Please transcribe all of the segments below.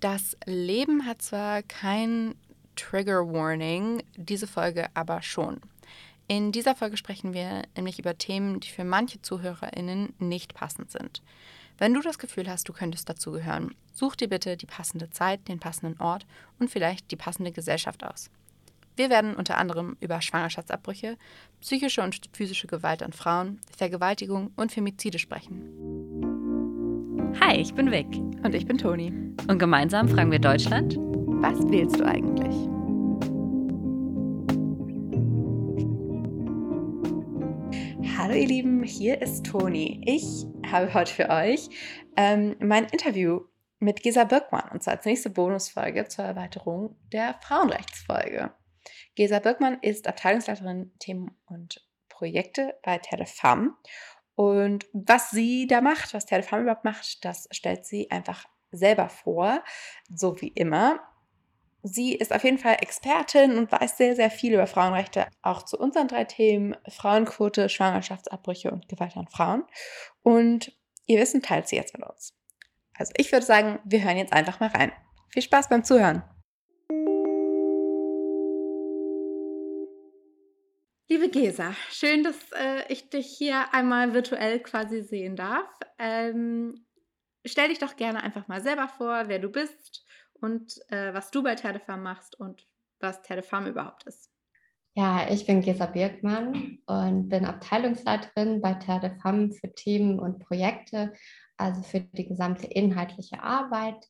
Das Leben hat zwar kein Trigger Warning, diese Folge aber schon. In dieser Folge sprechen wir nämlich über Themen, die für manche ZuhörerInnen nicht passend sind. Wenn du das Gefühl hast, du könntest dazugehören, such dir bitte die passende Zeit, den passenden Ort und vielleicht die passende Gesellschaft aus. Wir werden unter anderem über Schwangerschaftsabbrüche, psychische und physische Gewalt an Frauen, Vergewaltigung und Femizide sprechen. Hi, ich bin Vic. Und ich bin Toni. Und gemeinsam fragen wir Deutschland: Was wählst du eigentlich? Hallo ihr Lieben, hier ist Toni. Ich habe heute für euch ähm, mein Interview mit Gesa Birkmann und zwar als nächste Bonusfolge zur Erweiterung der Frauenrechtsfolge. Gesa Birkmann ist Abteilungsleiterin Themen und Projekte bei Telefam und was sie da macht, was Femme überhaupt macht, das stellt sie einfach selber vor, so wie immer. Sie ist auf jeden Fall Expertin und weiß sehr, sehr viel über Frauenrechte, auch zu unseren drei Themen Frauenquote, Schwangerschaftsabbrüche und Gewalt an Frauen. Und ihr Wissen teilt sie jetzt mit uns. Also ich würde sagen, wir hören jetzt einfach mal rein. Viel Spaß beim Zuhören. Gesa, schön, dass äh, ich dich hier einmal virtuell quasi sehen darf. Ähm, stell dich doch gerne einfach mal selber vor, wer du bist und äh, was du bei Terdefarm machst und was Terdefarm überhaupt ist. Ja, ich bin Gesa Birkmann und bin Abteilungsleiterin bei Terdefarm für Themen und Projekte, also für die gesamte inhaltliche Arbeit.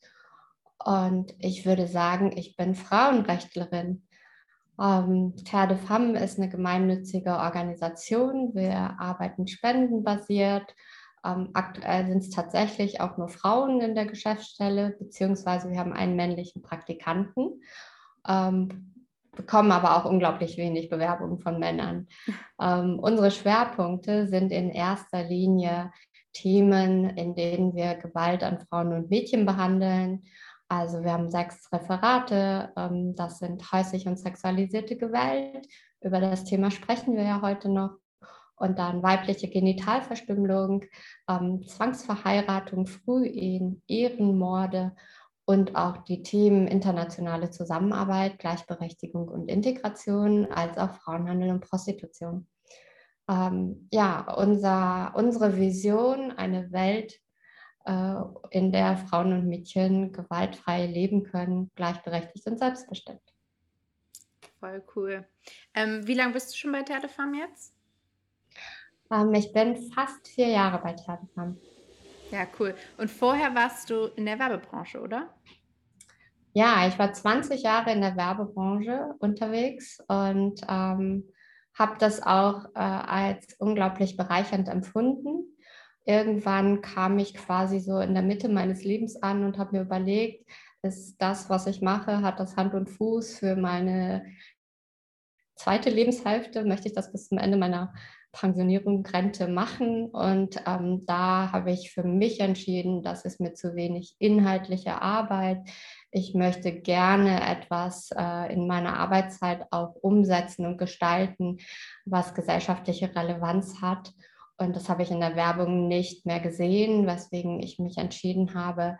Und ich würde sagen, ich bin Frauenrechtlerin. Ähm, Terre de Femme ist eine gemeinnützige Organisation. Wir arbeiten spendenbasiert. Ähm, aktuell sind es tatsächlich auch nur Frauen in der Geschäftsstelle, beziehungsweise wir haben einen männlichen Praktikanten, ähm, bekommen aber auch unglaublich wenig Bewerbungen von Männern. Ähm, unsere Schwerpunkte sind in erster Linie Themen, in denen wir Gewalt an Frauen und Mädchen behandeln, also wir haben sechs Referate, ähm, das sind häuslich und sexualisierte Gewalt. Über das Thema sprechen wir ja heute noch. Und dann weibliche Genitalverstümmelung, ähm, Zwangsverheiratung, Frühehen, Ehrenmorde und auch die Themen internationale Zusammenarbeit, Gleichberechtigung und Integration, als auch Frauenhandel und Prostitution. Ähm, ja, unser, unsere Vision, eine Welt, in der Frauen und Mädchen gewaltfrei leben können, gleichberechtigt und selbstbestimmt. Voll cool. Ähm, wie lange bist du schon bei Terdefarm jetzt? Ähm, ich bin fast vier Jahre bei Terdefarm. Ja, cool. Und vorher warst du in der Werbebranche, oder? Ja, ich war 20 Jahre in der Werbebranche unterwegs und ähm, habe das auch äh, als unglaublich bereichernd empfunden irgendwann kam ich quasi so in der Mitte meines Lebens an und habe mir überlegt, ist das, was ich mache, hat das Hand und Fuß für meine zweite Lebenshälfte? Möchte ich das bis zum Ende meiner Pensionierung, Rente machen? Und ähm, da habe ich für mich entschieden, das ist mir zu wenig inhaltliche Arbeit. Ich möchte gerne etwas äh, in meiner Arbeitszeit auch umsetzen und gestalten, was gesellschaftliche Relevanz hat. Und das habe ich in der Werbung nicht mehr gesehen, weswegen ich mich entschieden habe,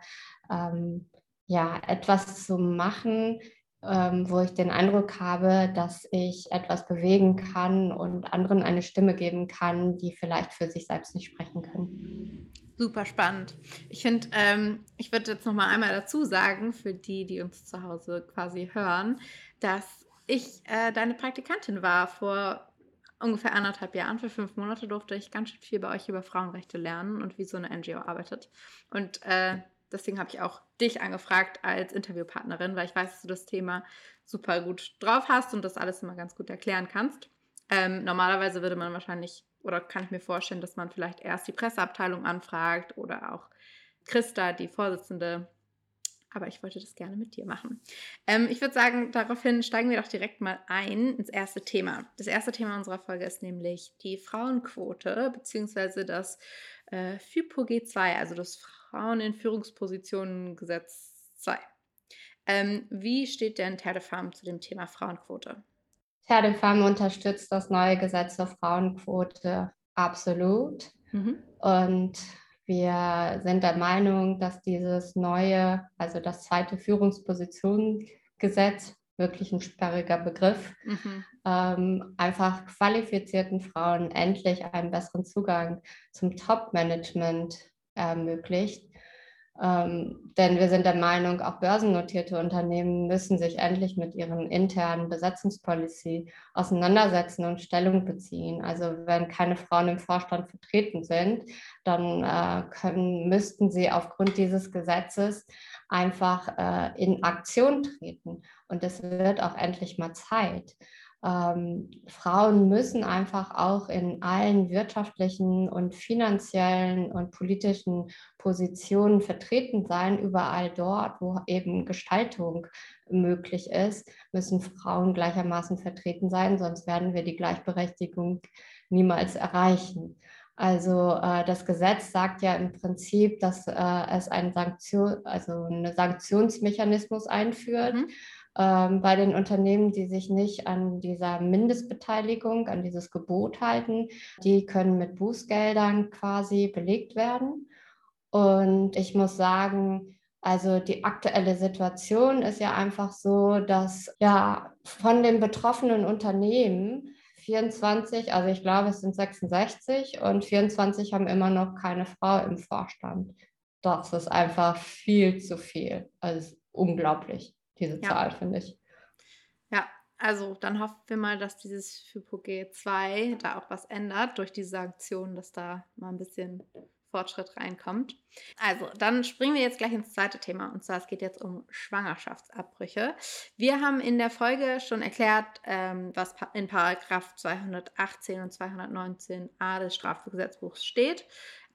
ähm, ja, etwas zu machen, ähm, wo ich den Eindruck habe, dass ich etwas bewegen kann und anderen eine Stimme geben kann, die vielleicht für sich selbst nicht sprechen können. Super spannend. Ich finde, ähm, ich würde jetzt noch mal einmal dazu sagen, für die, die uns zu Hause quasi hören, dass ich äh, deine Praktikantin war vor ungefähr anderthalb Jahren, für fünf Monate durfte ich ganz schön viel bei euch über Frauenrechte lernen und wie so eine NGO arbeitet. Und äh, deswegen habe ich auch dich angefragt als Interviewpartnerin, weil ich weiß, dass du das Thema super gut drauf hast und das alles immer ganz gut erklären kannst. Ähm, normalerweise würde man wahrscheinlich, oder kann ich mir vorstellen, dass man vielleicht erst die Presseabteilung anfragt oder auch Christa, die Vorsitzende aber ich wollte das gerne mit dir machen. Ähm, ich würde sagen, daraufhin steigen wir doch direkt mal ein ins erste Thema. Das erste Thema unserer Folge ist nämlich die Frauenquote, beziehungsweise das äh, FIPO G2, also das Frauen in Führungspositionen Gesetz 2. Ähm, wie steht denn Terdefarm zu dem Thema Frauenquote? Terdefarm unterstützt das neue Gesetz zur Frauenquote absolut. Mhm. Und Wir sind der Meinung, dass dieses neue, also das zweite Führungspositionengesetz, wirklich ein sperriger Begriff, mhm. ähm, einfach qualifizierten Frauen endlich einen besseren Zugang zum Top-Management ermöglicht. Ähm, denn wir sind der Meinung, auch börsennotierte Unternehmen müssen sich endlich mit ihren internen Besetzungspolicy auseinandersetzen und Stellung beziehen. Also wenn keine Frauen im Vorstand vertreten sind, dann äh, können, müssten sie aufgrund dieses Gesetzes einfach äh, in Aktion treten. Und es wird auch endlich mal Zeit. Ähm, Frauen müssen einfach auch in allen wirtschaftlichen und finanziellen und politischen Positionen vertreten sein. Überall dort, wo eben Gestaltung möglich ist, müssen Frauen gleichermaßen vertreten sein, sonst werden wir die Gleichberechtigung niemals erreichen. Also äh, das Gesetz sagt ja im Prinzip, dass äh, es einen Sanktion, also einen Sanktionsmechanismus einführt. Mhm bei den Unternehmen, die sich nicht an dieser Mindestbeteiligung, an dieses Gebot halten, die können mit Bußgeldern quasi belegt werden. Und ich muss sagen, also die aktuelle Situation ist ja einfach so, dass ja von den betroffenen Unternehmen 24, also ich glaube, es sind 66 und 24 haben immer noch keine Frau im Vorstand. Das ist einfach viel zu viel. Also unglaublich diese ja. Zahl, finde ich. Ja, also dann hoffen wir mal, dass dieses FIPO 2 da auch was ändert durch diese Sanktionen, dass da mal ein bisschen Fortschritt reinkommt. Also, dann springen wir jetzt gleich ins zweite Thema und zwar es geht jetzt um Schwangerschaftsabbrüche. Wir haben in der Folge schon erklärt, ähm, was in Paragraph 218 und 219a des Strafgesetzbuchs steht.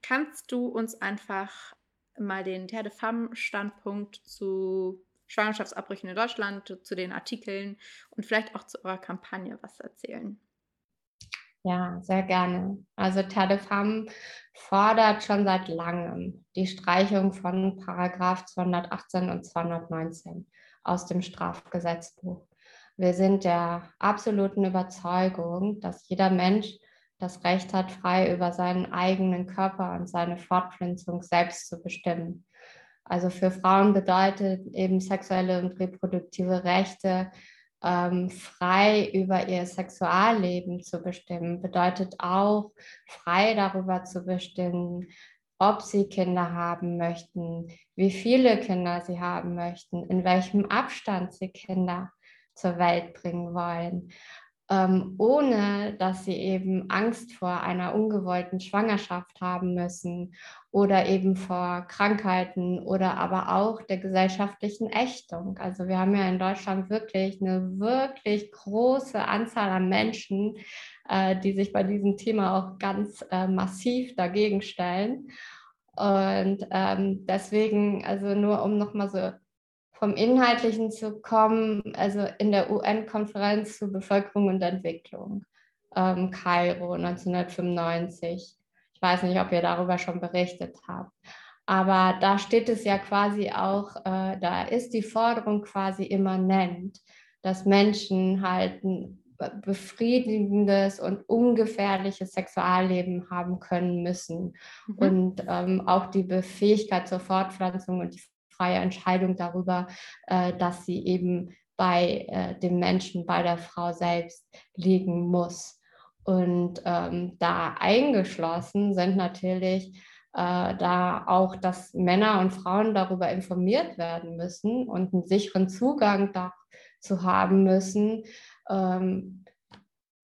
Kannst du uns einfach mal den Terre de Femme Standpunkt zu Schwangerschaftsabbrüchen in Deutschland, zu den Artikeln und vielleicht auch zu eurer Kampagne was erzählen. Ja, sehr gerne. Also Femme fordert schon seit langem die Streichung von Paragraph 218 und 219 aus dem Strafgesetzbuch. Wir sind der absoluten Überzeugung, dass jeder Mensch das Recht hat, frei über seinen eigenen Körper und seine Fortpflanzung selbst zu bestimmen. Also für Frauen bedeutet eben sexuelle und reproduktive Rechte ähm, frei über ihr Sexualleben zu bestimmen, bedeutet auch frei darüber zu bestimmen, ob sie Kinder haben möchten, wie viele Kinder sie haben möchten, in welchem Abstand sie Kinder zur Welt bringen wollen ähm, ohne dass sie eben Angst vor einer ungewollten Schwangerschaft haben müssen oder eben vor Krankheiten oder aber auch der gesellschaftlichen Ächtung. Also wir haben ja in Deutschland wirklich eine wirklich große Anzahl an Menschen, äh, die sich bei diesem Thema auch ganz äh, massiv dagegen stellen. Und ähm, deswegen, also nur um nochmal so vom Inhaltlichen zu kommen, also in der UN-Konferenz zur Bevölkerung und Entwicklung, ähm, Kairo 1995. Ich weiß nicht, ob ihr darüber schon berichtet habt. Aber da steht es ja quasi auch, äh, da ist die Forderung quasi immanent, dass Menschen halt ein befriedigendes und ungefährliches Sexualleben haben können müssen. Mhm. Und ähm, auch die Fähigkeit zur Fortpflanzung und die freie Entscheidung darüber, äh, dass sie eben bei äh, dem Menschen, bei der Frau selbst liegen muss. Und ähm, da eingeschlossen sind natürlich äh, da auch, dass Männer und Frauen darüber informiert werden müssen und einen sicheren Zugang dazu haben müssen, ähm,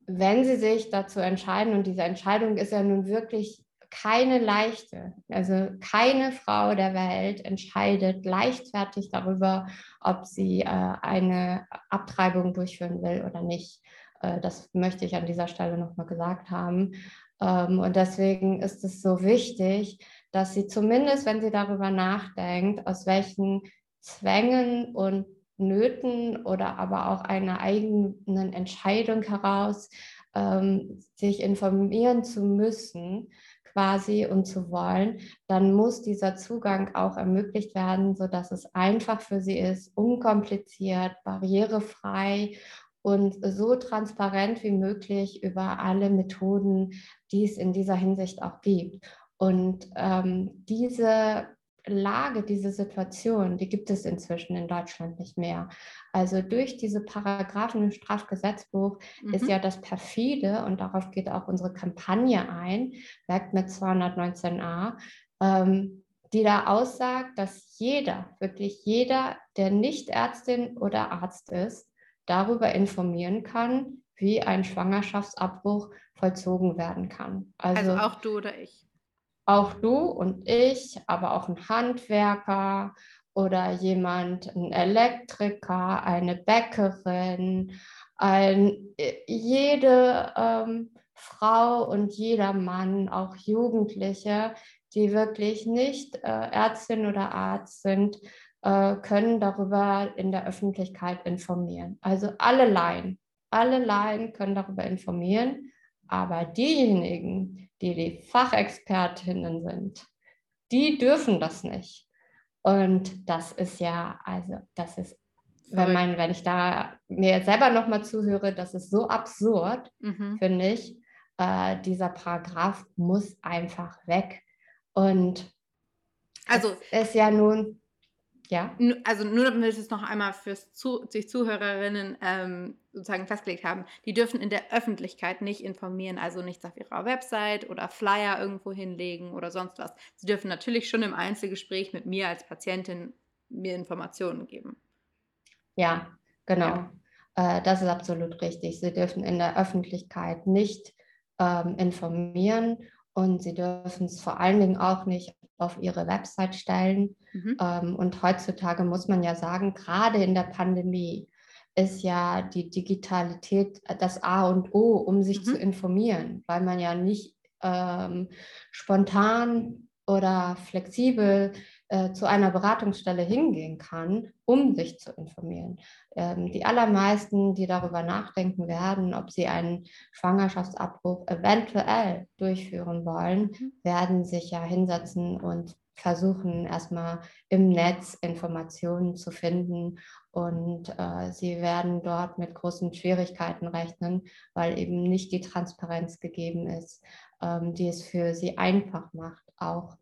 wenn sie sich dazu entscheiden. Und diese Entscheidung ist ja nun wirklich keine leichte. Also keine Frau der Welt entscheidet leichtfertig darüber, ob sie äh, eine Abtreibung durchführen will oder nicht. Äh, das möchte ich an dieser Stelle nochmal gesagt haben. Ähm, und deswegen ist es so wichtig, dass sie zumindest, wenn sie darüber nachdenkt, aus welchen Zwängen und Nöten oder aber auch einer eigenen Entscheidung heraus ähm, sich informieren zu müssen, quasi und zu wollen, dann muss dieser Zugang auch ermöglicht werden, sodass es einfach für sie ist, unkompliziert, barrierefrei und so transparent wie möglich über alle Methoden, die es in dieser Hinsicht auch gibt. Und ähm, diese Lage, diese Situation, die gibt es inzwischen in Deutschland nicht mehr. Also durch diese Paragraphen im Strafgesetzbuch mhm. ist ja das perfide, und darauf geht auch unsere Kampagne ein, Werk mit 219a, ähm, die da aussagt, dass jeder, wirklich jeder, der nicht Ärztin oder Arzt ist, darüber informieren kann, wie ein Schwangerschaftsabbruch vollzogen werden kann. Also, also auch du oder ich auch du und ich, aber auch ein Handwerker oder jemand, ein Elektriker, eine Bäckerin, ein, äh, jede ähm, Frau und jeder Mann, auch Jugendliche, die wirklich nicht äh, Ärztin oder Arzt sind, äh, können darüber in der Öffentlichkeit informieren. Also alle Laien, alle Laien können darüber informieren, aber diejenigen, die die Fachexpertinnen sind, die dürfen das nicht. Und das ist ja, also das ist, wenn, man, wenn ich da mir selber nochmal zuhöre, das ist so absurd, mhm. finde ich. Äh, dieser Paragraph muss einfach weg. Und also es ist ja nun ja. Also nur damit wir es noch einmal für Zu sich Zuhörerinnen ähm, sozusagen festgelegt haben, die dürfen in der Öffentlichkeit nicht informieren, also nichts auf ihrer Website oder Flyer irgendwo hinlegen oder sonst was. Sie dürfen natürlich schon im Einzelgespräch mit mir als Patientin mir Informationen geben. Ja, genau. Ja. Äh, das ist absolut richtig. Sie dürfen in der Öffentlichkeit nicht ähm, informieren und sie dürfen es vor allen Dingen auch nicht auf ihre Website stellen. Mhm. Ähm, und heutzutage muss man ja sagen, gerade in der Pandemie ist ja die Digitalität das A und O, um sich mhm. zu informieren, weil man ja nicht ähm, spontan oder flexibel äh, zu einer Beratungsstelle hingehen kann, um sich zu informieren. Ähm, die allermeisten, die darüber nachdenken werden, ob sie einen Schwangerschaftsabbruch eventuell durchführen wollen, mhm. werden sich ja hinsetzen und versuchen erstmal im Netz Informationen zu finden und äh, sie werden dort mit großen Schwierigkeiten rechnen, weil eben nicht die Transparenz gegeben ist, ähm, die es für sie einfach macht, auch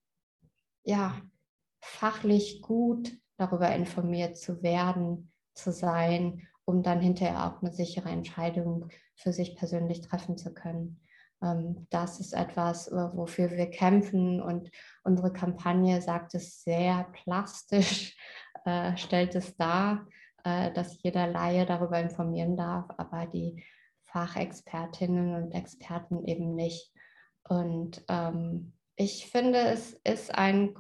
ja, fachlich gut darüber informiert zu werden, zu sein, um dann hinterher auch eine sichere Entscheidung für sich persönlich treffen zu können. Ähm, das ist etwas, wofür wir kämpfen und unsere Kampagne sagt es sehr plastisch, äh, stellt es dar, äh, dass jeder Laie darüber informieren darf, aber die Fachexpertinnen und Experten eben nicht. Und ähm, ich finde, es ist ein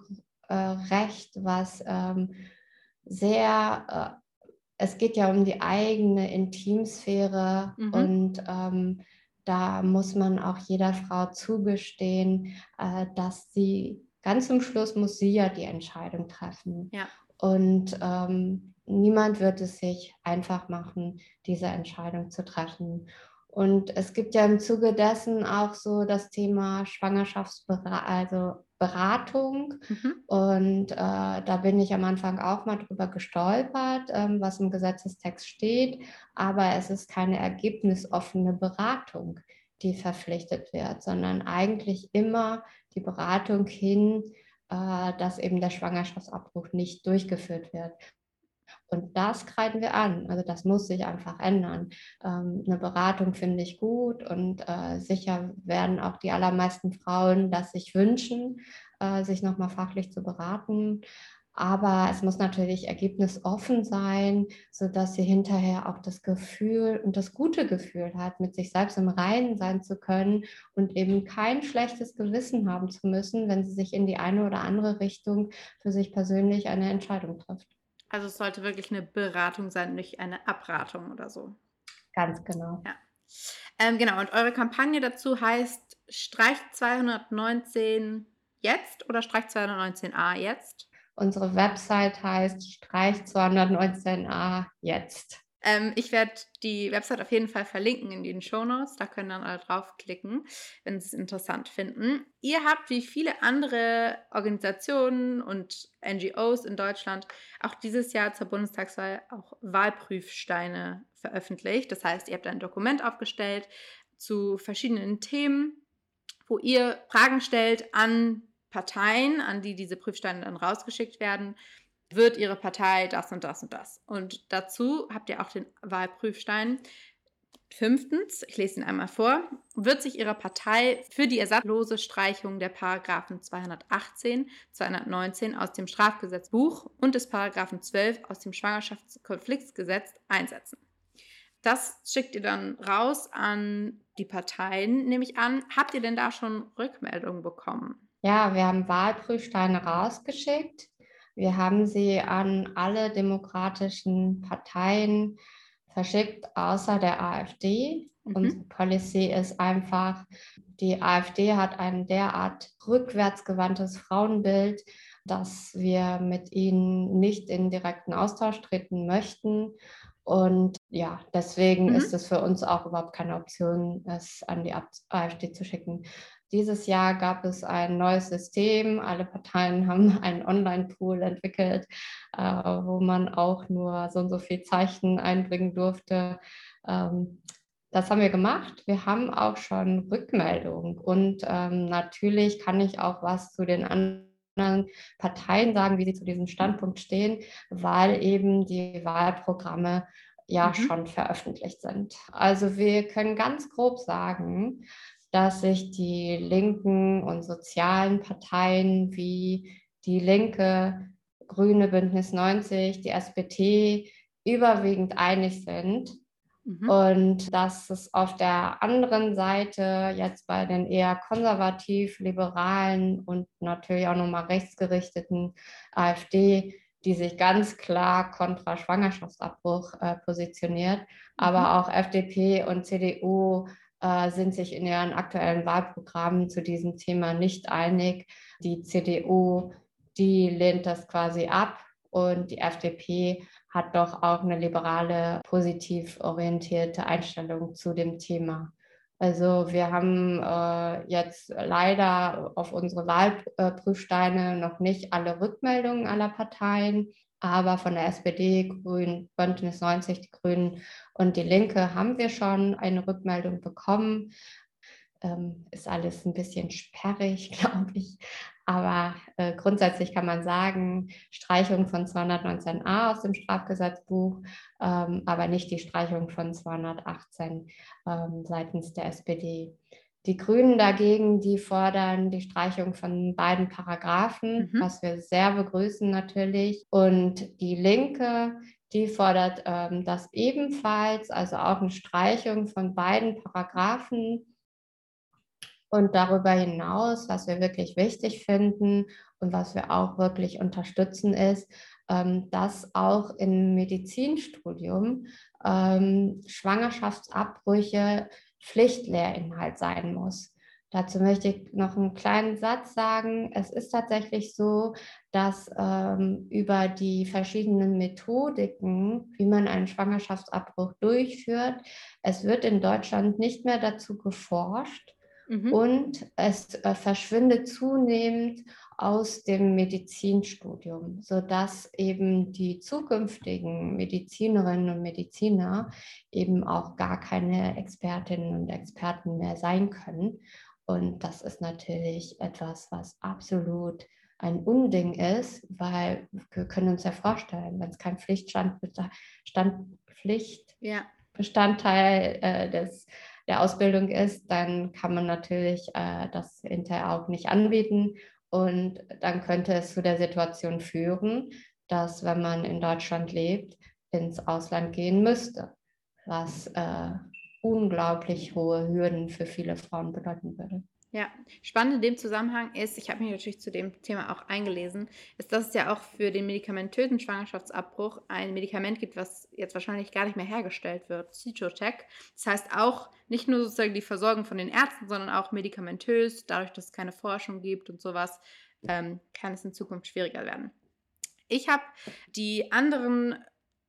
äh, Recht, was ähm, sehr, äh, es geht ja um die eigene Intimsphäre mhm. und ähm, da muss man auch jeder Frau zugestehen, äh, dass sie ganz zum Schluss muss sie ja die Entscheidung treffen. Ja. Und ähm, niemand wird es sich einfach machen, diese Entscheidung zu treffen. Und es gibt ja im Zuge dessen auch so das Thema Schwangerschaftsberatung, also Beratung. Mhm. Und äh, da bin ich am Anfang auch mal drüber gestolpert, ähm, was im Gesetzestext steht. Aber es ist keine ergebnisoffene Beratung, die verpflichtet wird, sondern eigentlich immer die Beratung hin, äh, dass eben der Schwangerschaftsabbruch nicht durchgeführt wird. Und das kreiden wir an. Also das muss sich einfach ändern. Ähm, eine Beratung finde ich gut und äh, sicher werden auch die allermeisten Frauen das sich wünschen, äh, sich nochmal fachlich zu beraten. Aber es muss natürlich ergebnisoffen sein, sodass sie hinterher auch das Gefühl und das gute Gefühl hat, mit sich selbst im Reinen sein zu können und eben kein schlechtes Gewissen haben zu müssen, wenn sie sich in die eine oder andere Richtung für sich persönlich eine Entscheidung trifft. Also es sollte wirklich eine Beratung sein, nicht eine Abratung oder so. Ganz genau. Ja. Ähm, genau, und eure Kampagne dazu heißt Streich 219 jetzt oder Streich 219a jetzt? Unsere Website heißt Streich 219a jetzt. Ähm, ich werde die Website auf jeden Fall verlinken in den Show Notes. Da können dann alle draufklicken, wenn sie es interessant finden. Ihr habt wie viele andere Organisationen und NGOs in Deutschland auch dieses Jahr zur Bundestagswahl auch Wahlprüfsteine veröffentlicht. Das heißt, ihr habt ein Dokument aufgestellt zu verschiedenen Themen, wo ihr Fragen stellt an Parteien, an die diese Prüfsteine dann rausgeschickt werden, wird Ihre Partei das und das und das. Und dazu habt ihr auch den Wahlprüfstein. Fünftens, ich lese ihn einmal vor, wird sich Ihre Partei für die ersatzlose Streichung der Paragraphen 218, 219 aus dem Strafgesetzbuch und des Paragraphen 12 aus dem Schwangerschaftskonfliktsgesetz einsetzen. Das schickt ihr dann raus an die Parteien, nehme ich an. Habt ihr denn da schon Rückmeldungen bekommen? Ja, wir haben Wahlprüfsteine rausgeschickt. Wir haben sie an alle demokratischen Parteien verschickt, außer der AfD. Mhm. Unsere Policy ist einfach, die AfD hat ein derart rückwärtsgewandtes Frauenbild, dass wir mit ihnen nicht in direkten Austausch treten möchten. Und ja, deswegen mhm. ist es für uns auch überhaupt keine Option, es an die AfD zu schicken. Dieses Jahr gab es ein neues System. Alle Parteien haben einen Online-Pool entwickelt, äh, wo man auch nur so und so viel Zeichen einbringen durfte. Ähm, das haben wir gemacht. Wir haben auch schon Rückmeldung. Und ähm, natürlich kann ich auch was zu den anderen Parteien sagen, wie sie zu diesem Standpunkt stehen, weil eben die Wahlprogramme ja mhm. schon veröffentlicht sind. Also wir können ganz grob sagen, dass sich die linken und sozialen Parteien wie die Linke, Grüne, Bündnis 90, die SPD überwiegend einig sind. Mhm. Und dass es auf der anderen Seite jetzt bei den eher konservativ, liberalen und natürlich auch nochmal rechtsgerichteten AfD, die sich ganz klar kontra Schwangerschaftsabbruch äh, positioniert, mhm. aber auch FDP und CDU äh, sind sich in ihren aktuellen Wahlprogrammen zu diesem Thema nicht einig. Die CDU, die lehnt das quasi ab und die FDP hat doch auch eine liberale, positiv orientierte Einstellung zu dem Thema. Also wir haben äh, jetzt leider auf unsere Wahlprüfsteine noch nicht alle Rückmeldungen aller Parteien. Aber von der SPD, Grünen, Bündnis 90, die Grünen und die Linke haben wir schon eine Rückmeldung bekommen. Ähm, ist alles ein bisschen sperrig, glaube ich. Aber äh, grundsätzlich kann man sagen, Streichung von 219a aus dem Strafgesetzbuch, ähm, aber nicht die Streichung von 218 ähm, seitens der SPD. Die Grünen dagegen, die fordern die Streichung von beiden Paragraphen, mhm. was wir sehr begrüßen natürlich. Und die Linke, die fordert ähm, das ebenfalls, also auch eine Streichung von beiden Paragraphen. Und darüber hinaus, was wir wirklich wichtig finden und was wir auch wirklich unterstützen, ist, ähm, dass auch im Medizinstudium ähm, Schwangerschaftsabbrüche Pflichtlehrinhalt sein muss. Dazu möchte ich noch einen kleinen Satz sagen. Es ist tatsächlich so, dass ähm, über die verschiedenen Methodiken, wie man einen Schwangerschaftsabbruch durchführt, es wird in Deutschland nicht mehr dazu geforscht mhm. und es äh, verschwindet zunehmend aus dem Medizinstudium, sodass eben die zukünftigen Medizinerinnen und Mediziner eben auch gar keine Expertinnen und Experten mehr sein können. Und das ist natürlich etwas, was absolut ein Unding ist, weil wir können uns ja vorstellen, wenn es kein Pflichtstandbestandteil ja. äh, des, der Ausbildung ist, dann kann man natürlich äh, das hinterher auch nicht anbieten und dann könnte es zu der Situation führen, dass wenn man in Deutschland lebt, ins Ausland gehen müsste, was äh, unglaublich hohe Hürden für viele Frauen bedeuten würde. Ja, spannend in dem Zusammenhang ist, ich habe mich natürlich zu dem Thema auch eingelesen, ist, dass es ja auch für den medikamentösen Schwangerschaftsabbruch ein Medikament gibt, was jetzt wahrscheinlich gar nicht mehr hergestellt wird, Cytotec. Das heißt auch nicht nur sozusagen die Versorgung von den Ärzten, sondern auch medikamentös, dadurch, dass es keine Forschung gibt und sowas, ähm, kann es in Zukunft schwieriger werden. Ich habe die anderen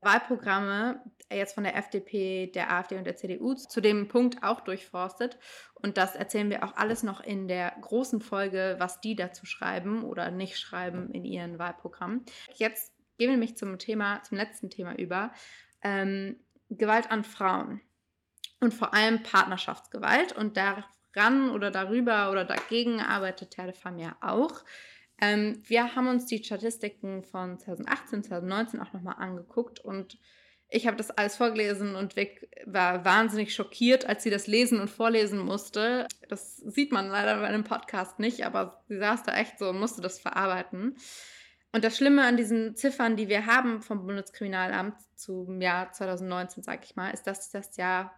Wahlprogramme jetzt von der FDP, der AfD und der CDU zu dem Punkt auch durchforstet. Und das erzählen wir auch alles noch in der großen Folge, was die dazu schreiben oder nicht schreiben in ihren Wahlprogrammen. Jetzt gehen wir nämlich zum Thema, zum letzten Thema über. Ähm, Gewalt an Frauen und vor allem Partnerschaftsgewalt. Und da ran oder darüber oder dagegen arbeitet Femme ja auch. Ähm, wir haben uns die Statistiken von 2018, 2019 auch nochmal angeguckt und ich habe das alles vorgelesen und Vic war wahnsinnig schockiert, als sie das lesen und vorlesen musste. Das sieht man leider bei einem Podcast nicht, aber sie saß da echt so und musste das verarbeiten. Und das Schlimme an diesen Ziffern, die wir haben vom Bundeskriminalamt zum Jahr 2019, sag ich mal, ist, dass das ja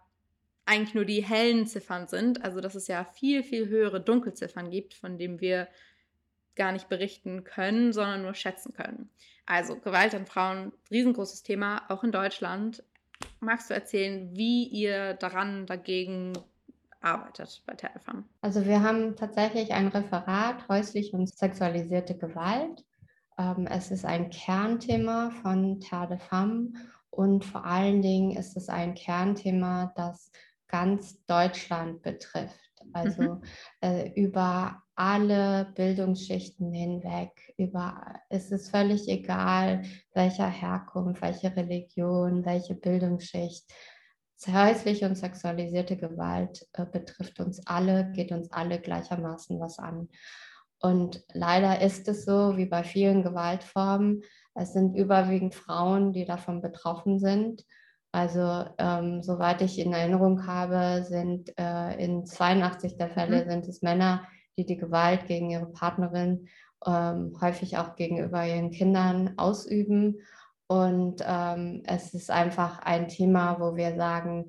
eigentlich nur die hellen Ziffern sind. Also dass es ja viel, viel höhere Dunkelziffern gibt, von denen wir gar nicht berichten können, sondern nur schätzen können. Also Gewalt an Frauen, riesengroßes Thema, auch in Deutschland. Magst du erzählen, wie ihr daran dagegen arbeitet bei Telefam? Also wir haben tatsächlich ein Referat häusliche und sexualisierte Gewalt. Ähm, es ist ein Kernthema von Terre de Femme und vor allen Dingen ist es ein Kernthema, das ganz Deutschland betrifft. Also mhm. äh, über alle Bildungsschichten hinweg. Über, es ist völlig egal, welcher Herkunft, welche Religion, welche Bildungsschicht. Häusliche und sexualisierte Gewalt äh, betrifft uns alle, geht uns alle gleichermaßen was an. Und leider ist es so, wie bei vielen Gewaltformen, es sind überwiegend Frauen, die davon betroffen sind. Also ähm, soweit ich in Erinnerung habe, sind äh, in 82 der Fälle mhm. sind es Männer, die die Gewalt gegen ihre Partnerin ähm, häufig auch gegenüber ihren Kindern ausüben. Und ähm, es ist einfach ein Thema, wo wir sagen,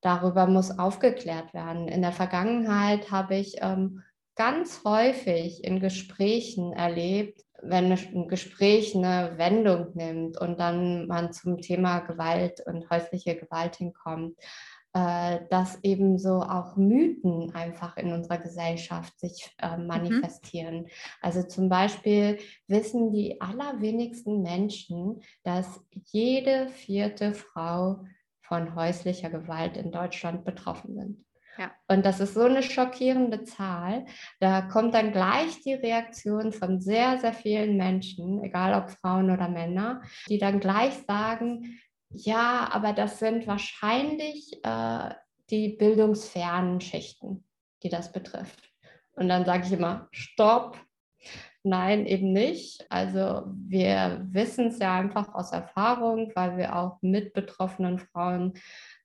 darüber muss aufgeklärt werden. In der Vergangenheit habe ich ähm, ganz häufig in Gesprächen erlebt, wenn ein Gespräch eine Wendung nimmt und dann man zum Thema Gewalt und häusliche Gewalt hinkommt, äh, dass eben so auch Mythen einfach in unserer Gesellschaft sich äh, mhm. manifestieren. Mhm. Also zum Beispiel wissen die allerwenigsten Menschen, dass jede vierte Frau von häuslicher Gewalt in Deutschland betroffen sind. Ja. Und das ist so eine schockierende Zahl. Da kommt dann gleich die Reaktion von sehr, sehr vielen Menschen, egal ob Frauen oder Männer, die dann gleich sagen, ja, aber das sind wahrscheinlich äh, die bildungsfernen Schichten, die das betrifft. Und dann sage ich immer, stopp. Nein, eben nicht. Also wir wissen es ja einfach aus Erfahrung, weil wir auch mit betroffenen Frauen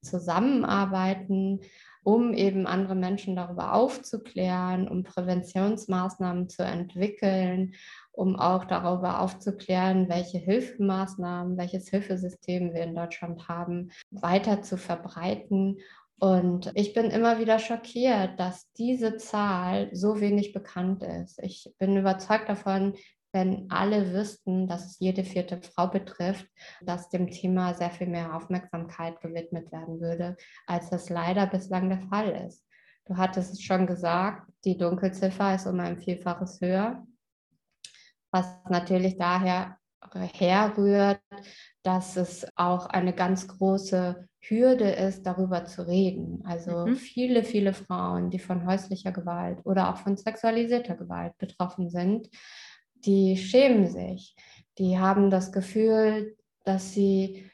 zusammenarbeiten, um eben andere Menschen darüber aufzuklären, um Präventionsmaßnahmen zu entwickeln um auch darüber aufzuklären, welche Hilfemaßnahmen, welches Hilfesystem wir in Deutschland haben, weiter zu verbreiten. Und ich bin immer wieder schockiert, dass diese Zahl so wenig bekannt ist. Ich bin überzeugt davon, wenn alle wüssten, dass es jede vierte Frau betrifft, dass dem Thema sehr viel mehr Aufmerksamkeit gewidmet werden würde, als das leider bislang der Fall ist. Du hattest es schon gesagt, die Dunkelziffer ist um ein Vielfaches höher was natürlich daher herrührt, dass es auch eine ganz große Hürde ist, darüber zu reden. Also mhm. viele, viele Frauen, die von häuslicher Gewalt oder auch von sexualisierter Gewalt betroffen sind, die schämen sich. Die haben das Gefühl, dass sie,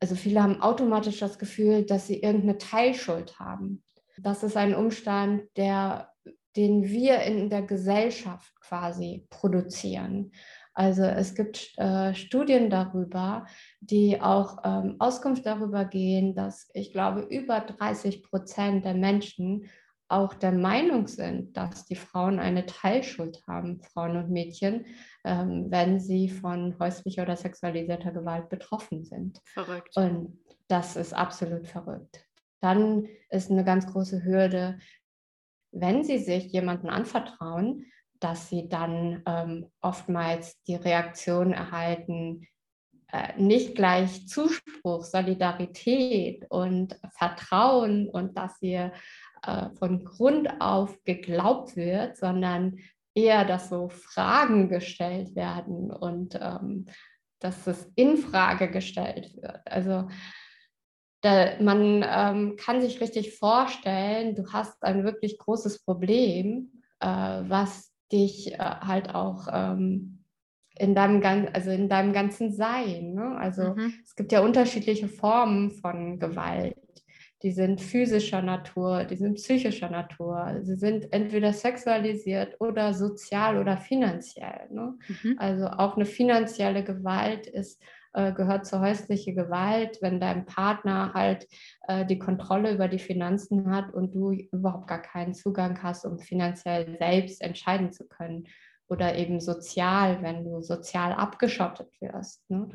also viele haben automatisch das Gefühl, dass sie irgendeine Teilschuld haben. Das ist ein Umstand, der den wir in der Gesellschaft quasi produzieren. Also es gibt äh, Studien darüber, die auch ähm, Auskunft darüber gehen, dass ich glaube, über 30 Prozent der Menschen auch der Meinung sind, dass die Frauen eine Teilschuld haben, Frauen und Mädchen, ähm, wenn sie von häuslicher oder sexualisierter Gewalt betroffen sind. Verrückt. Und das ist absolut verrückt. Dann ist eine ganz große Hürde, wenn sie sich jemandem anvertrauen, dass sie dann ähm, oftmals die Reaktion erhalten, äh, nicht gleich Zuspruch, Solidarität und Vertrauen und dass ihr äh, von Grund auf geglaubt wird, sondern eher, dass so Fragen gestellt werden und ähm, dass es in Frage gestellt wird. Also da, man ähm, kann sich richtig vorstellen, du hast ein wirklich großes Problem, äh, was dich äh, halt auch ähm, in, deinem, also in deinem ganzen Sein. Ne? Also mhm. es gibt ja unterschiedliche Formen von Gewalt. Die sind physischer Natur, die sind psychischer Natur, sie sind entweder sexualisiert oder sozial oder finanziell. Ne? Mhm. Also auch eine finanzielle Gewalt ist äh, gehört zur häuslichen Gewalt, wenn dein Partner halt äh, die Kontrolle über die Finanzen hat und du überhaupt gar keinen Zugang hast, um finanziell selbst entscheiden zu können oder eben sozial, wenn du sozial abgeschottet wirst, ne,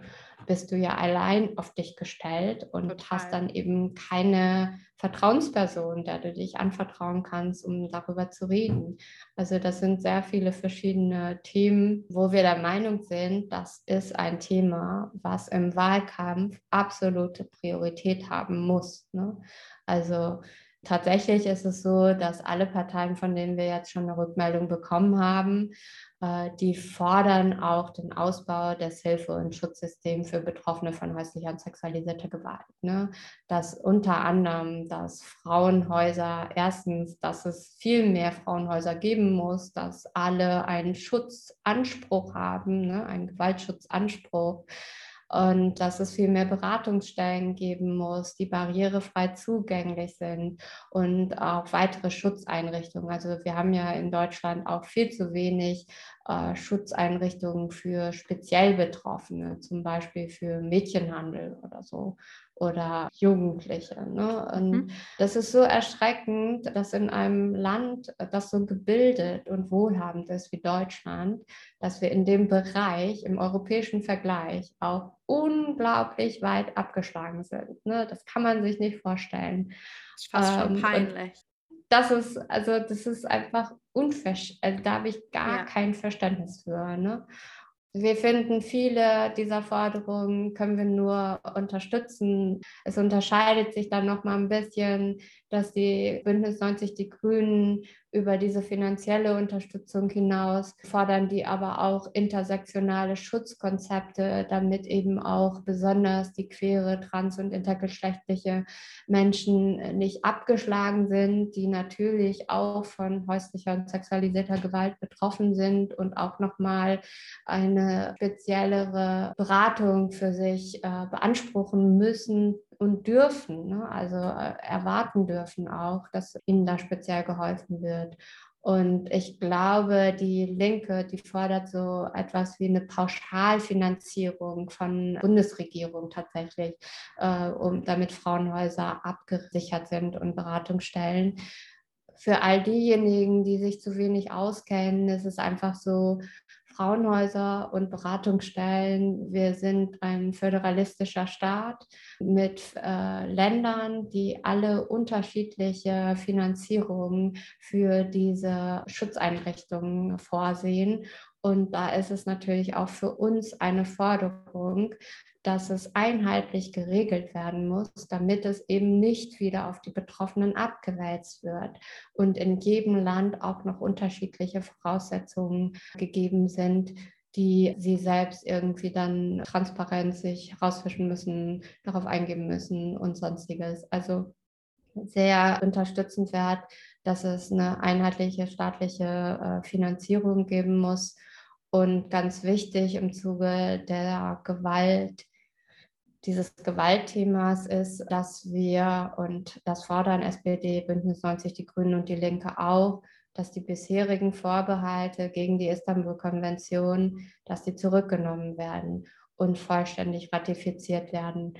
bist du ja allein auf dich gestellt und Total. hast dann eben keine Vertrauensperson, der du dich anvertrauen kannst, um darüber zu reden. Also das sind sehr viele verschiedene Themen, wo wir der Meinung sind, das ist ein Thema, was im Wahlkampf absolute Priorität haben muss. Ne? Also Tatsächlich ist es so, dass alle Parteien, von denen wir jetzt schon eine Rückmeldung bekommen haben, äh, die fordern auch den Ausbau des Hilfe- und Schutzsystems für Betroffene von häuslicher und sexualisierter Gewalt. Ne? Dass unter anderem, dass Frauenhäuser, erstens, dass es viel mehr Frauenhäuser geben muss, dass alle einen Schutzanspruch haben, ne? einen Gewaltschutzanspruch und dass es viel mehr Beratungsstellen geben muss, die barrierefrei zugänglich sind und auch weitere Schutzeinrichtungen. Also wir haben ja in Deutschland auch viel zu wenig äh, Schutzeinrichtungen für speziell Betroffene, zum Beispiel für Mädchenhandel oder so oder Jugendliche. Ne? Und mhm. das ist so erschreckend, dass in einem Land, das so gebildet und wohlhabend ist wie Deutschland, dass wir in dem Bereich im europäischen Vergleich auch unglaublich weit abgeschlagen sind. Ne? Das kann man sich nicht vorstellen. Das ist fast ähm, schon peinlich. Das ist, also das ist einfach unverständlich. Also da habe ich gar ja. kein Verständnis für. Ne? Wir finden viele dieser Forderungen können wir nur unterstützen. Es unterscheidet sich dann noch mal ein bisschen, dass die Bündnis 90 die Grünen über diese finanzielle Unterstützung hinaus fordern die aber auch intersektionale Schutzkonzepte, damit eben auch besonders die queere, trans- und intergeschlechtliche Menschen nicht abgeschlagen sind, die natürlich auch von häuslicher und sexualisierter Gewalt betroffen sind und auch nochmal eine speziellere Beratung für sich äh, beanspruchen müssen, und dürfen, ne? also äh, erwarten dürfen auch, dass ihnen da speziell geholfen wird. Und ich glaube, die Linke, die fordert so etwas wie eine Pauschalfinanzierung von Bundesregierung tatsächlich, äh, um, damit Frauenhäuser abgesichert sind und Beratungsstellen. Für all diejenigen, die sich zu wenig auskennen, ist es einfach so, Frauenhäuser und Beratungsstellen. Wir sind ein föderalistischer Staat mit äh, Ländern, die alle unterschiedliche Finanzierungen für diese Schutzeinrichtungen vorsehen. Und da ist es natürlich auch für uns eine Forderung, dass es einheitlich geregelt werden muss, damit es eben nicht wieder auf die Betroffenen abgewälzt wird und in jedem Land auch noch unterschiedliche Voraussetzungen gegeben sind, die sie selbst irgendwie dann transparent sich rausfischen müssen, darauf eingeben müssen und sonstiges. Also sehr unterstützenswert, dass es eine einheitliche staatliche äh, Finanzierung geben muss. Und ganz wichtig im Zuge der Gewalt dieses Gewaltthemas ist, dass wir, und das fordern SPD, Bündnis 90, die Grünen und die Linke auch, dass die bisherigen Vorbehalte gegen die Istanbul-Konvention, dass die zurückgenommen werden und vollständig ratifiziert werden.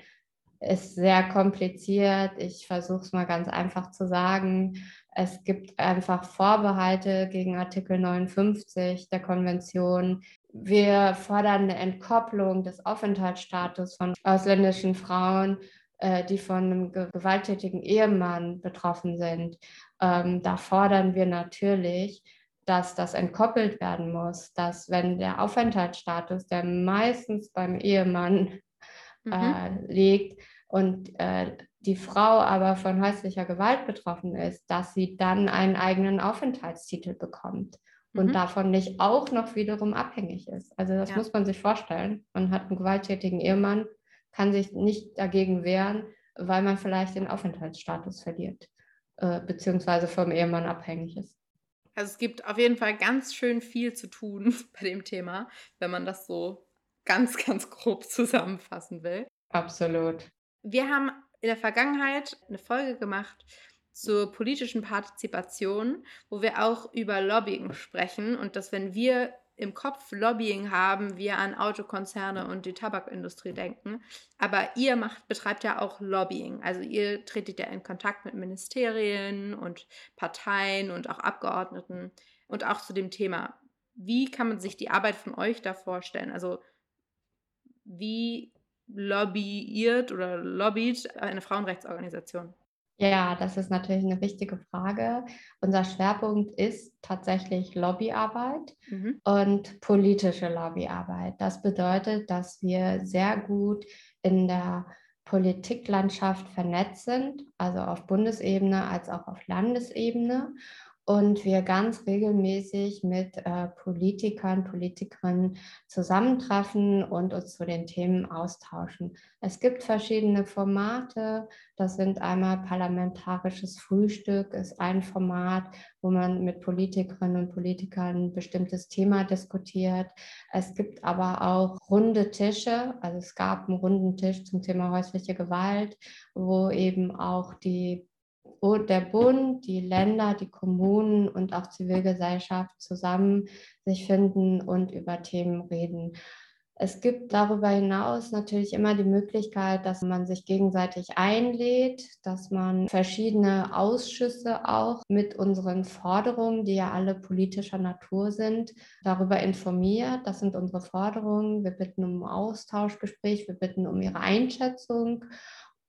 Ist sehr kompliziert. Ich versuche es mal ganz einfach zu sagen. Es gibt einfach Vorbehalte gegen Artikel 59 der Konvention, wir fordern eine Entkopplung des Aufenthaltsstatus von ausländischen Frauen, äh, die von einem gewalttätigen Ehemann betroffen sind. Ähm, da fordern wir natürlich, dass das entkoppelt werden muss, dass wenn der Aufenthaltsstatus, der meistens beim Ehemann mhm. äh, liegt und äh, die Frau aber von häuslicher Gewalt betroffen ist, dass sie dann einen eigenen Aufenthaltstitel bekommt und mhm. davon nicht auch noch wiederum abhängig ist. Also das ja. muss man sich vorstellen. Man hat einen gewalttätigen Ehemann, kann sich nicht dagegen wehren, weil man vielleicht den Aufenthaltsstatus verliert, äh, beziehungsweise vom Ehemann abhängig ist. Also es gibt auf jeden Fall ganz schön viel zu tun bei dem Thema, wenn man das so ganz, ganz grob zusammenfassen will. Absolut. Wir haben in der Vergangenheit eine Folge gemacht zur politischen Partizipation, wo wir auch über Lobbying sprechen und dass wenn wir im Kopf Lobbying haben, wir an Autokonzerne und die Tabakindustrie denken. Aber ihr macht, betreibt ja auch Lobbying. Also ihr tretet ja in Kontakt mit Ministerien und Parteien und auch Abgeordneten und auch zu dem Thema. Wie kann man sich die Arbeit von euch da vorstellen? Also wie lobbyiert oder lobbyt eine Frauenrechtsorganisation? Ja, das ist natürlich eine wichtige Frage. Unser Schwerpunkt ist tatsächlich Lobbyarbeit mhm. und politische Lobbyarbeit. Das bedeutet, dass wir sehr gut in der Politiklandschaft vernetzt sind, also auf Bundesebene als auch auf Landesebene und wir ganz regelmäßig mit äh, Politikern, Politikerinnen zusammentreffen und uns zu den Themen austauschen. Es gibt verschiedene Formate. Das sind einmal parlamentarisches Frühstück, ist ein Format, wo man mit Politikerinnen und Politikern ein bestimmtes Thema diskutiert. Es gibt aber auch runde Tische. Also es gab einen runden Tisch zum Thema häusliche Gewalt, wo eben auch die der Bund, die Länder, die Kommunen und auch Zivilgesellschaft zusammen sich finden und über Themen reden. Es gibt darüber hinaus natürlich immer die Möglichkeit, dass man sich gegenseitig einlädt, dass man verschiedene Ausschüsse auch mit unseren Forderungen, die ja alle politischer Natur sind, darüber informiert. Das sind unsere Forderungen. Wir bitten um Austauschgespräch, wir bitten um ihre Einschätzung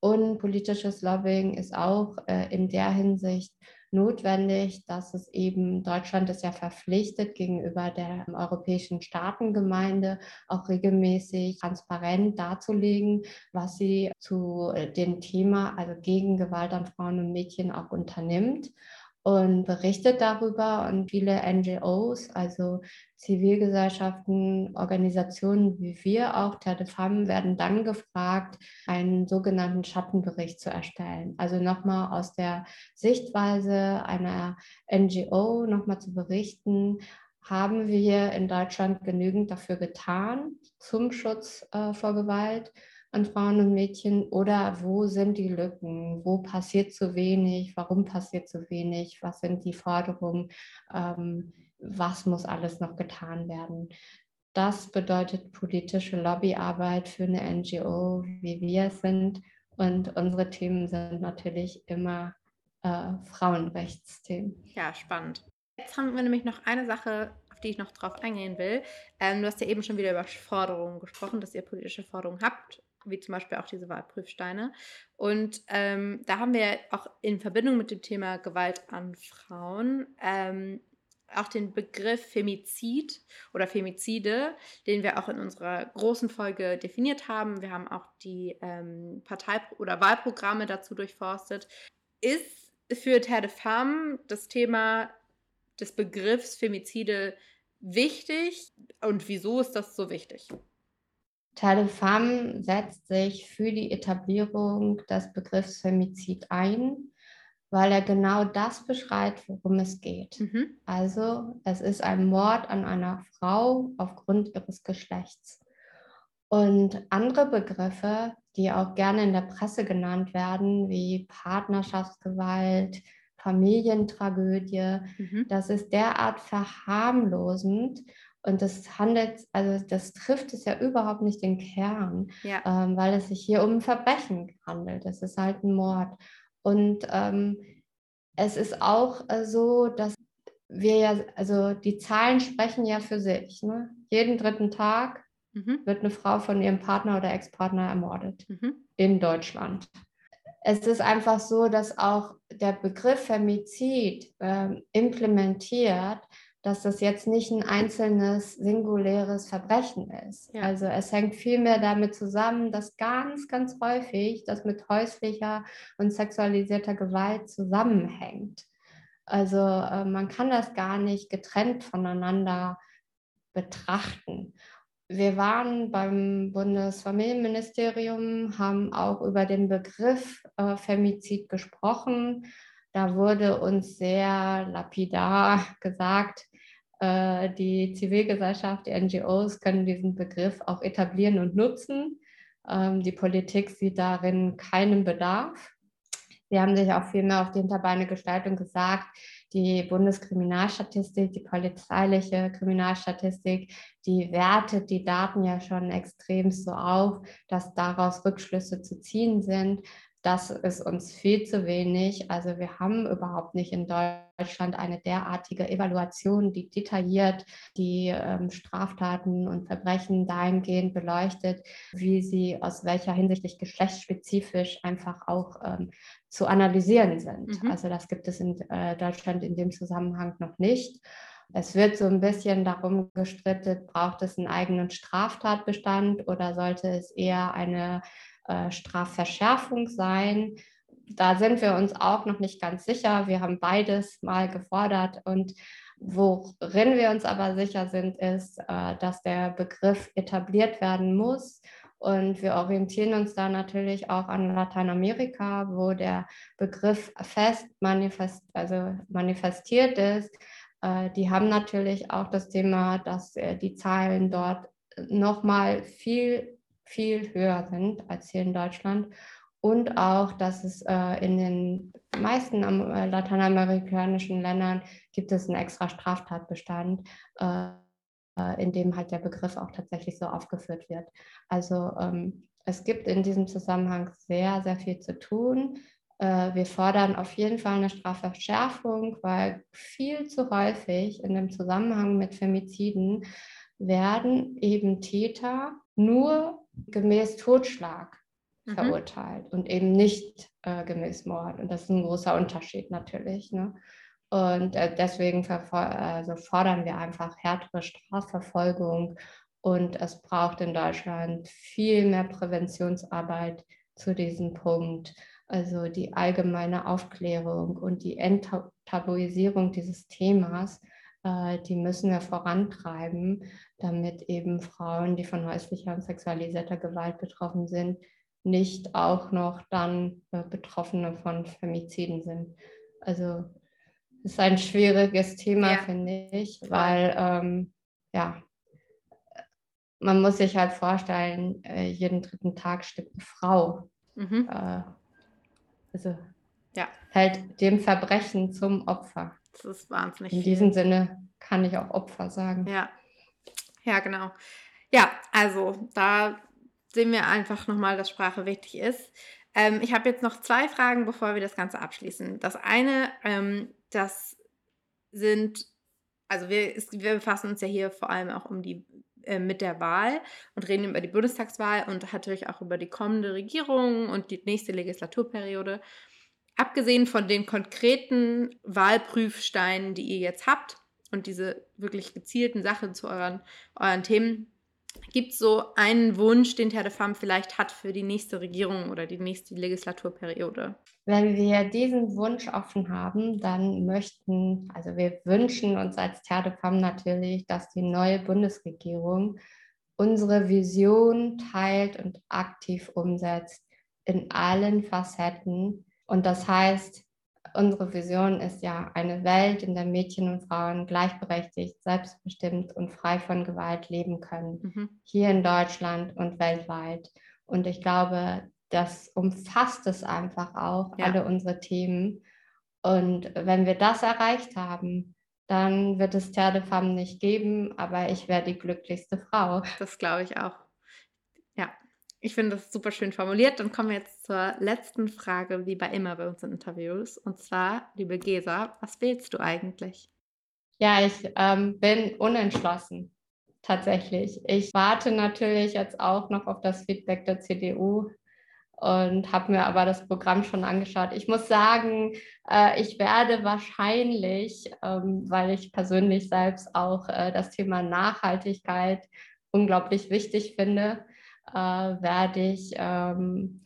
und politisches Lobbying ist auch äh, in der Hinsicht notwendig, dass es eben, Deutschland ist ja verpflichtet gegenüber der europäischen Staatengemeinde auch regelmäßig transparent darzulegen, was sie zu äh, dem Thema, also gegen Gewalt an Frauen und Mädchen auch unternimmt und berichtet darüber. Und viele NGOs, also Zivilgesellschaften, Organisationen wie wir auch, Terre de Femme, werden dann gefragt, einen sogenannten Schattenbericht zu erstellen. Also nochmal aus der Sichtweise einer NGO nochmal zu berichten, haben wir in Deutschland genügend dafür getan zum Schutz äh, vor Gewalt an Frauen und Mädchen oder wo sind die Lücken, wo passiert zu wenig, warum passiert zu wenig, was sind die Forderungen, ähm, was muss alles noch getan werden. Das bedeutet politische Lobbyarbeit für eine NGO, wie wir es sind. Und unsere Themen sind natürlich immer äh, Frauenrechtsthemen. Ja, spannend. Jetzt haben wir nämlich noch eine Sache, auf die ich noch drauf eingehen will. Ähm, du hast ja eben schon wieder über Forderungen gesprochen, dass ihr politische Forderungen habt wie zum Beispiel auch diese Wahlprüfsteine. Und ähm, da haben wir auch in Verbindung mit dem Thema Gewalt an Frauen ähm, auch den Begriff Femizid oder Femizide, den wir auch in unserer großen Folge definiert haben. Wir haben auch die ähm, Partei- oder Wahlprogramme dazu durchforstet. Ist für Terre de Femme das Thema des Begriffs Femizide wichtig und wieso ist das so wichtig? Talefam setzt sich für die Etablierung des Begriffs Femizid ein, weil er genau das beschreibt, worum es geht. Mhm. Also es ist ein Mord an einer Frau aufgrund ihres Geschlechts. Und andere Begriffe, die auch gerne in der Presse genannt werden, wie Partnerschaftsgewalt, Familientragödie, mhm. das ist derart verharmlosend und das handelt, also das trifft es ja überhaupt nicht den Kern, ja. ähm, weil es sich hier um ein Verbrechen handelt. Es ist halt ein Mord. Und ähm, es ist auch äh, so, dass wir ja, also die Zahlen sprechen ja für sich. Ne? Jeden dritten Tag mhm. wird eine Frau von ihrem Partner oder Ex-Partner ermordet mhm. in Deutschland. Es ist einfach so, dass auch der Begriff Femizid äh, implementiert, dass das jetzt nicht ein einzelnes singuläres Verbrechen ist. Ja. Also es hängt vielmehr damit zusammen, dass ganz, ganz häufig das mit häuslicher und sexualisierter Gewalt zusammenhängt. Also äh, man kann das gar nicht getrennt voneinander betrachten. Wir waren beim Bundesfamilienministerium, haben auch über den Begriff äh, Femizid gesprochen. Da wurde uns sehr lapidar gesagt, die Zivilgesellschaft, die NGOs können diesen Begriff auch etablieren und nutzen. Ähm, die Politik sieht darin keinen Bedarf. Sie haben sich auch viel mehr auf die Hinterbeine gestellt und gesagt, die Bundeskriminalstatistik, die polizeiliche Kriminalstatistik, die wertet die Daten ja schon extrem so auf, dass daraus Rückschlüsse zu ziehen sind. Das ist uns viel zu wenig. Also wir haben überhaupt nicht in Deutschland eine derartige Evaluation, die detailliert die ähm, Straftaten und Verbrechen dahingehend beleuchtet, wie sie aus welcher hinsichtlich geschlechtsspezifisch einfach auch ähm, zu analysieren sind. Mhm. Also das gibt es in äh, Deutschland in dem Zusammenhang noch nicht. Es wird so ein bisschen darum gestritten, braucht es einen eigenen Straftatbestand oder sollte es eher eine äh, Strafverschärfung sein. Da sind wir uns auch noch nicht ganz sicher. Wir haben beides mal gefordert und worin wir uns aber sicher sind, ist, äh, dass der Begriff etabliert werden muss. Und wir orientieren uns da natürlich auch an Lateinamerika, wo der Begriff fest manifest, also manifestiert ist. Äh, die haben natürlich auch das Thema, dass die Zahlen dort nochmal viel viel höher sind als hier in Deutschland. Und auch, dass es äh, in den meisten äh, lateinamerikanischen Ländern gibt es einen extra Straftatbestand, äh, äh, in dem halt der Begriff auch tatsächlich so aufgeführt wird. Also ähm, es gibt in diesem Zusammenhang sehr, sehr viel zu tun. Äh, wir fordern auf jeden Fall eine Strafverschärfung, weil viel zu häufig in dem Zusammenhang mit Femiziden werden eben Täter nur gemäß Totschlag mhm. verurteilt und eben nicht äh, gemäß Mord. Und das ist ein großer Unterschied natürlich. Ne? Und äh, deswegen also fordern wir einfach härtere Strafverfolgung. Und es braucht in Deutschland viel mehr Präventionsarbeit zu diesem Punkt. Also die allgemeine Aufklärung und die Enttabuisierung dieses Themas die müssen wir vorantreiben, damit eben Frauen, die von häuslicher und sexualisierter Gewalt betroffen sind, nicht auch noch dann äh, Betroffene von Femiziden sind. Also es ist ein schwieriges Thema, ja. finde ich, weil ähm, ja, man muss sich halt vorstellen, äh, jeden dritten Tag stirbt eine Frau. Mhm. Äh, also ja. halt dem Verbrechen zum Opfer. Das ist wahnsinnig. In viel. diesem Sinne kann ich auch Opfer sagen. Ja. Ja, genau. Ja, also da sehen wir einfach nochmal, dass Sprache wichtig ist. Ähm, ich habe jetzt noch zwei Fragen, bevor wir das Ganze abschließen. Das eine, ähm, das sind, also wir, wir befassen uns ja hier vor allem auch um die äh, mit der Wahl und reden über die Bundestagswahl und natürlich auch über die kommende Regierung und die nächste Legislaturperiode. Abgesehen von den konkreten Wahlprüfsteinen, die ihr jetzt habt und diese wirklich gezielten Sachen zu euren, euren Themen, gibt es so einen Wunsch, den Terre de Femme vielleicht hat für die nächste Regierung oder die nächste Legislaturperiode? Wenn wir diesen Wunsch offen haben, dann möchten, also wir wünschen uns als Terre de Femme natürlich, dass die neue Bundesregierung unsere Vision teilt und aktiv umsetzt in allen Facetten und das heißt, unsere Vision ist ja eine Welt, in der Mädchen und Frauen gleichberechtigt, selbstbestimmt und frei von Gewalt leben können. Mhm. Hier in Deutschland und weltweit. Und ich glaube, das umfasst es einfach auch, ja. alle unsere Themen. Und wenn wir das erreicht haben, dann wird es Terre de Femme nicht geben, aber ich wäre die glücklichste Frau. Das glaube ich auch. Ich finde das super schön formuliert. Dann kommen wir jetzt zur letzten Frage, wie bei immer bei unseren Interviews. Und zwar, liebe Gesa, was wählst du eigentlich? Ja, ich ähm, bin unentschlossen, tatsächlich. Ich warte natürlich jetzt auch noch auf das Feedback der CDU und habe mir aber das Programm schon angeschaut. Ich muss sagen, äh, ich werde wahrscheinlich, ähm, weil ich persönlich selbst auch äh, das Thema Nachhaltigkeit unglaublich wichtig finde, äh, werde ich ähm,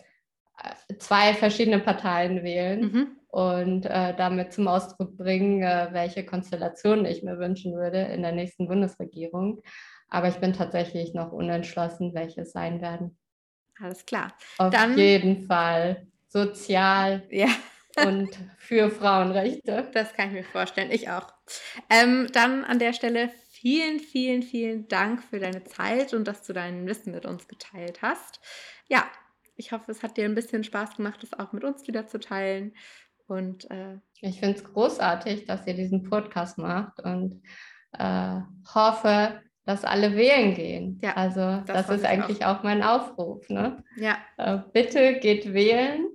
zwei verschiedene Parteien wählen mhm. und äh, damit zum Ausdruck bringen, äh, welche Konstellation ich mir wünschen würde in der nächsten Bundesregierung. Aber ich bin tatsächlich noch unentschlossen, welche es sein werden. Alles klar. Auf Dann, jeden Fall sozial ja. und für Frauenrechte. Das kann ich mir vorstellen. Ich auch. Ähm, dann an der Stelle vielen, vielen, vielen Dank für deine Zeit und dass du dein Wissen mit uns geteilt hast. Ja, ich hoffe, es hat dir ein bisschen Spaß gemacht, das auch mit uns wieder zu teilen. Und äh, ich finde es großartig, dass ihr diesen Podcast macht und äh, hoffe, dass alle wählen gehen. Ja, also das, das ist eigentlich auch. auch. mein Aufruf. Ne? Ja. Äh, bitte geht wählen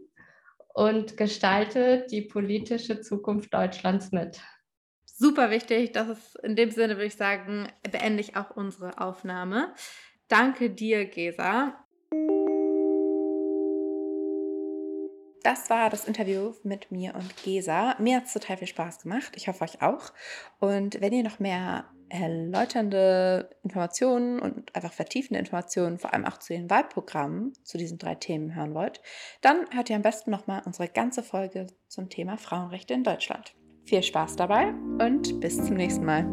und gestaltet die politische Zukunft Deutschlands mit. Super wichtig. Das ist in dem Sinne, würde ich sagen, beende ich auch unsere Aufnahme. Danke dir, Gesa. Das war das Interview mit mir und Gesa. Mir hat es total viel Spaß gemacht. Ich hoffe euch auch. Und wenn ihr noch mehr erläuternde Informationen und einfach vertiefende Informationen, vor allem auch zu den Wahlprogrammen, zu diesen drei Themen hören wollt, dann hört ihr am besten nochmal unsere ganze Folge zum Thema Frauenrechte in Deutschland. Viel Spaß dabei und bis zum nächsten Mal.